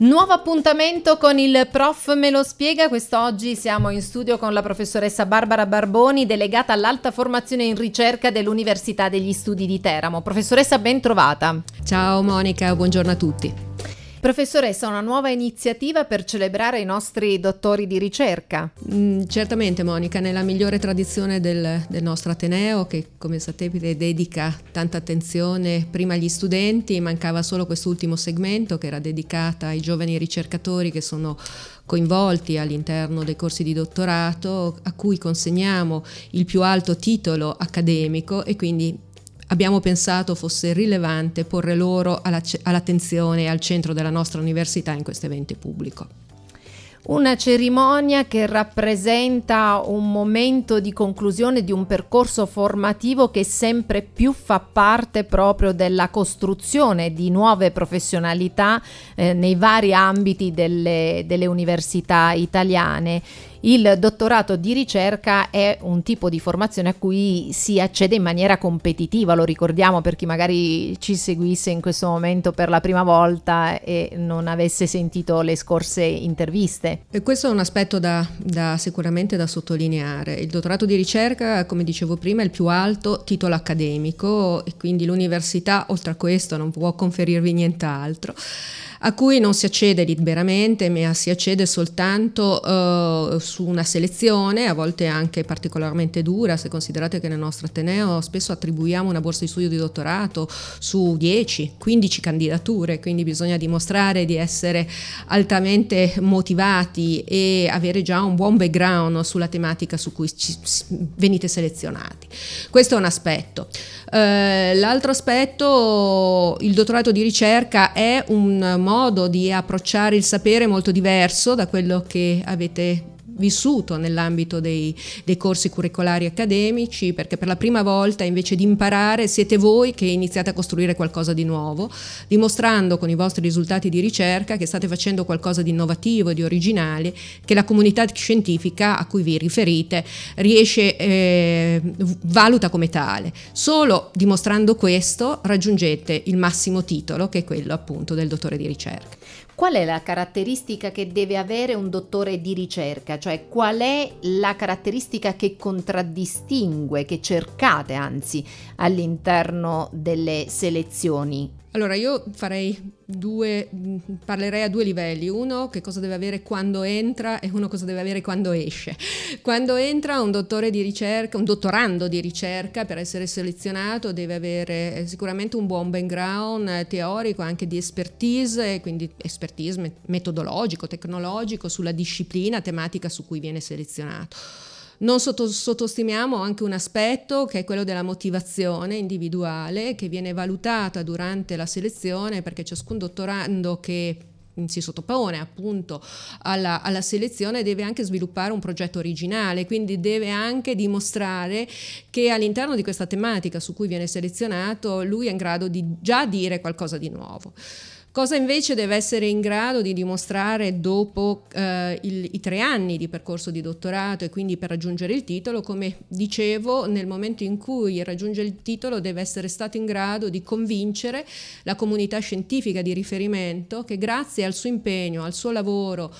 Nuovo appuntamento con il prof me lo spiega. Quest'oggi siamo in studio con la professoressa Barbara Barboni, delegata all'alta formazione in ricerca dell'Università degli Studi di Teramo. Professoressa, ben trovata. Ciao Monica, buongiorno a tutti. Professoressa, una nuova iniziativa per celebrare i nostri dottori di ricerca. Mm, certamente Monica, nella migliore tradizione del, del, nostro Ateneo che come sapete dedica tanta attenzione prima agli studenti, mancava solo quest'ultimo segmento che era dedicato ai giovani ricercatori che sono coinvolti all'interno dei corsi di dottorato a cui consegniamo il più alto titolo accademico e quindi abbiamo pensato fosse rilevante porre loro all'attenzione e al centro della nostra università in questo evento pubblico. Una cerimonia che rappresenta un momento di conclusione di un percorso formativo che sempre più fa parte proprio della costruzione di nuove professionalità eh, nei vari ambiti delle, delle università italiane. Il dottorato di ricerca è un tipo di formazione a cui si accede in maniera competitiva, lo ricordiamo per chi magari ci seguisse in questo momento per la prima volta e non avesse sentito le scorse interviste. E questo è un aspetto da, da, sicuramente da sottolineare. Il dottorato di ricerca, come dicevo prima, è il più alto titolo accademico e quindi l'università, oltre a questo, non può conferirvi nient'altro a cui non si accede liberamente, ma si accede soltanto uh, su una selezione, a volte anche particolarmente dura, se considerate che nel nostro Ateneo spesso attribuiamo una borsa di studio di dottorato su 10, 15 candidature, quindi bisogna dimostrare di essere altamente motivati e avere già un buon background sulla tematica su cui ci, venite selezionati. Questo è un aspetto. Uh, l'altro aspetto, il dottorato di ricerca è un modo di approcciare il sapere molto diverso da quello che avete vissuto nell'ambito dei, dei, corsi curricolari accademici, perché per la prima volta invece di imparare siete voi che iniziate a costruire qualcosa di nuovo, dimostrando con i vostri risultati di ricerca che state facendo qualcosa di innovativo e di originale, che la comunità scientifica a cui vi riferite riesce, eh, valuta come tale. Solo dimostrando questo raggiungete il massimo titolo, che è quello appunto del dottore di ricerca. Qual è la caratteristica che deve avere un dottore di ricerca? Cioè qual è la caratteristica che contraddistingue, che cercate anzi all'interno delle selezioni? Allora, io farei due, parlerei a due livelli. Uno, che cosa deve avere quando entra e uno cosa deve avere quando esce. Quando entra un dottore di ricerca, un dottorando di ricerca, per essere selezionato deve avere eh, sicuramente un buon background eh, teorico, anche di expertise, quindi expertise metodologico, tecnologico sulla disciplina tematica su cui viene selezionato non sotto, sottostimiamo anche un aspetto che è quello della motivazione individuale che viene valutata durante la selezione perché ciascun dottorando che si sottopone appunto alla, alla, selezione deve anche sviluppare un progetto originale, quindi deve anche dimostrare che all'interno di questa tematica su cui viene selezionato lui è in grado di già dire qualcosa di nuovo. Cosa invece deve essere in grado di dimostrare dopo eh, il, i tre anni di percorso di dottorato e quindi per raggiungere il titolo? Come dicevo, nel momento in cui raggiunge il titolo deve essere stato in grado di convincere la comunità scientifica di riferimento che grazie al suo impegno, al suo lavoro,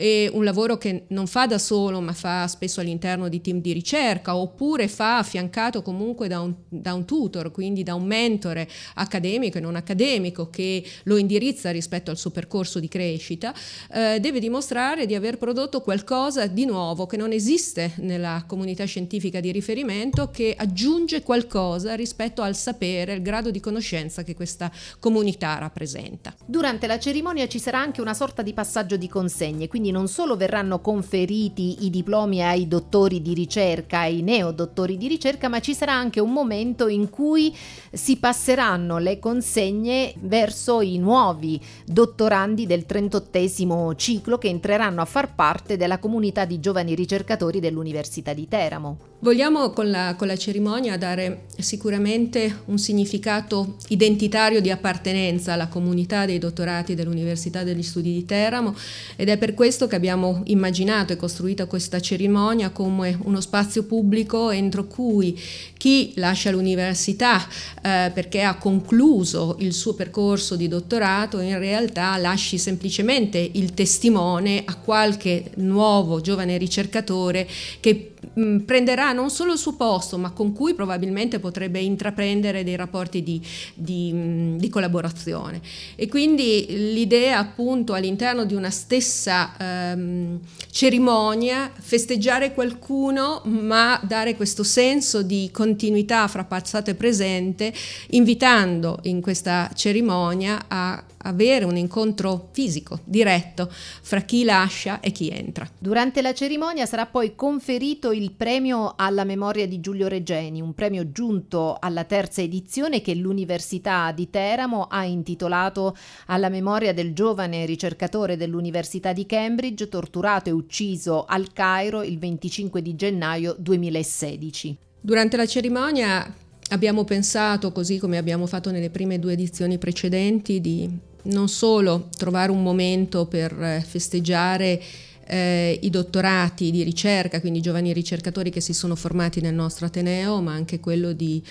e un lavoro che non fa da solo ma fa spesso all'interno di team di ricerca oppure fa affiancato comunque da un, da un tutor, quindi da un mentore accademico e non accademico che lo indirizza rispetto al suo percorso di crescita, eh, deve dimostrare di aver prodotto qualcosa di nuovo che non esiste nella comunità scientifica di riferimento, che aggiunge qualcosa rispetto al sapere, il grado di conoscenza che questa comunità rappresenta. Durante la cerimonia ci sarà anche una sorta di passaggio di consegne, quindi quindi non solo verranno conferiti i diplomi ai dottori di ricerca, ai neodottori di ricerca, ma ci sarà anche un momento in cui si passeranno le consegne verso i nuovi dottorandi del 38 ciclo che entreranno a far parte della comunità di giovani ricercatori dell'Università di Teramo. Vogliamo con la, con la, cerimonia dare sicuramente un significato identitario di appartenenza alla comunità dei dottorati dell'Università degli Studi di Teramo ed è per questo questo che abbiamo immaginato e costruito questa cerimonia come uno spazio pubblico entro cui chi lascia l'università eh, perché ha concluso il suo percorso di dottorato in realtà lasci semplicemente il testimone a qualche nuovo giovane ricercatore che mh, prenderà non solo il suo posto ma con cui probabilmente potrebbe intraprendere dei rapporti di, di, mh, di collaborazione. E quindi l'idea appunto all'interno di una stessa ehm, cerimonia festeggiare qualcuno ma dare questo senso di continuità fra passato e presente invitando in questa cerimonia a avere un incontro fisico, diretto, fra chi lascia e chi entra. Durante la cerimonia sarà poi conferito il premio alla memoria di Giulio Regeni, un premio giunto alla terza edizione che l'Università di Teramo ha intitolato alla memoria del giovane ricercatore dell'Università di Cambridge torturato e ucciso al Cairo il 25 di gennaio 2016. Durante la cerimonia abbiamo pensato, così come abbiamo fatto nelle prime due edizioni precedenti, di non solo trovare un momento per eh, festeggiare eh, i dottorati di ricerca, quindi i giovani ricercatori che si sono formati nel nostro Ateneo, ma anche quello di,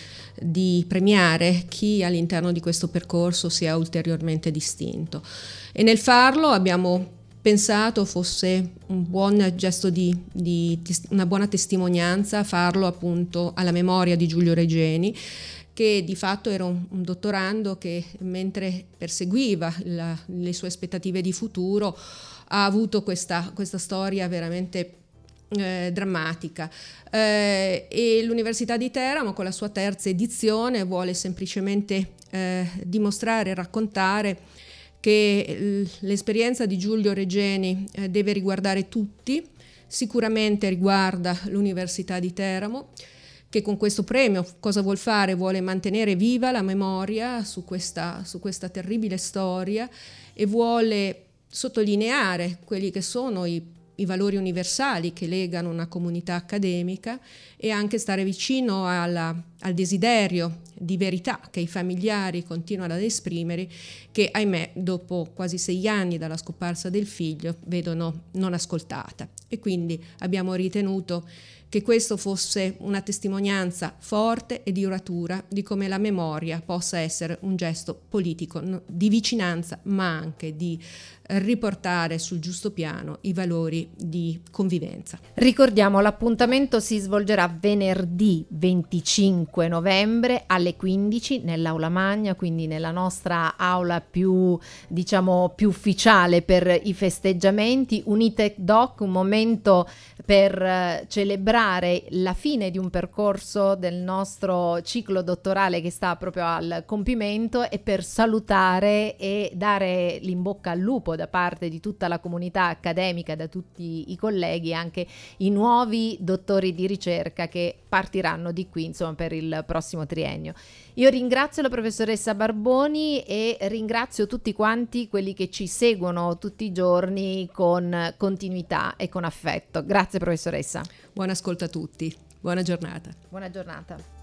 di premiare chi all'interno di questo percorso si è ulteriormente distinto. E nel farlo abbiamo pensato fosse un buon gesto di, di, una buona testimonianza farlo appunto alla memoria di Giulio Regeni che di fatto era un, un dottorando che mentre perseguiva la, le sue aspettative di futuro ha avuto questa, questa storia veramente eh, drammatica. Eh, e l'Università di Teramo con la sua terza edizione vuole semplicemente eh, dimostrare e raccontare che l'esperienza di Giulio Regeni eh, deve riguardare tutti, sicuramente riguarda l'Università di Teramo che con questo premio cosa vuol fare? Vuole mantenere viva la memoria su questa, su questa terribile storia e vuole sottolineare quelli che sono i i valori universali che legano una comunità accademica e anche stare vicino alla, al desiderio di verità che i familiari continuano ad esprimere, che ahimè dopo quasi sei anni dalla scomparsa del figlio vedono non ascoltata. E quindi abbiamo ritenuto che questo fosse una testimonianza forte e duratura di come la memoria possa essere un gesto politico di vicinanza, ma anche di riportare sul giusto piano i valori di convivenza. Ricordiamo l'appuntamento si svolgerà venerdì 25 novembre alle 15 nell'aula magna, quindi nella nostra aula più diciamo più ufficiale per i festeggiamenti, Unitec Doc, un momento per eh, celebrare la fine di un percorso del nostro ciclo dottorale che sta proprio al compimento e per salutare e dare l'imbocca al lupo da parte di tutta la comunità accademica, da tutti i colleghi, anche i nuovi dottori di ricerca che partiranno di qui insomma per il prossimo triennio. Io ringrazio la professoressa Barboni e ringrazio tutti quanti quelli che ci seguono tutti i giorni con continuità e con affetto. Grazie professoressa. Buon ascolto a tutti. Buona giornata. Buona giornata.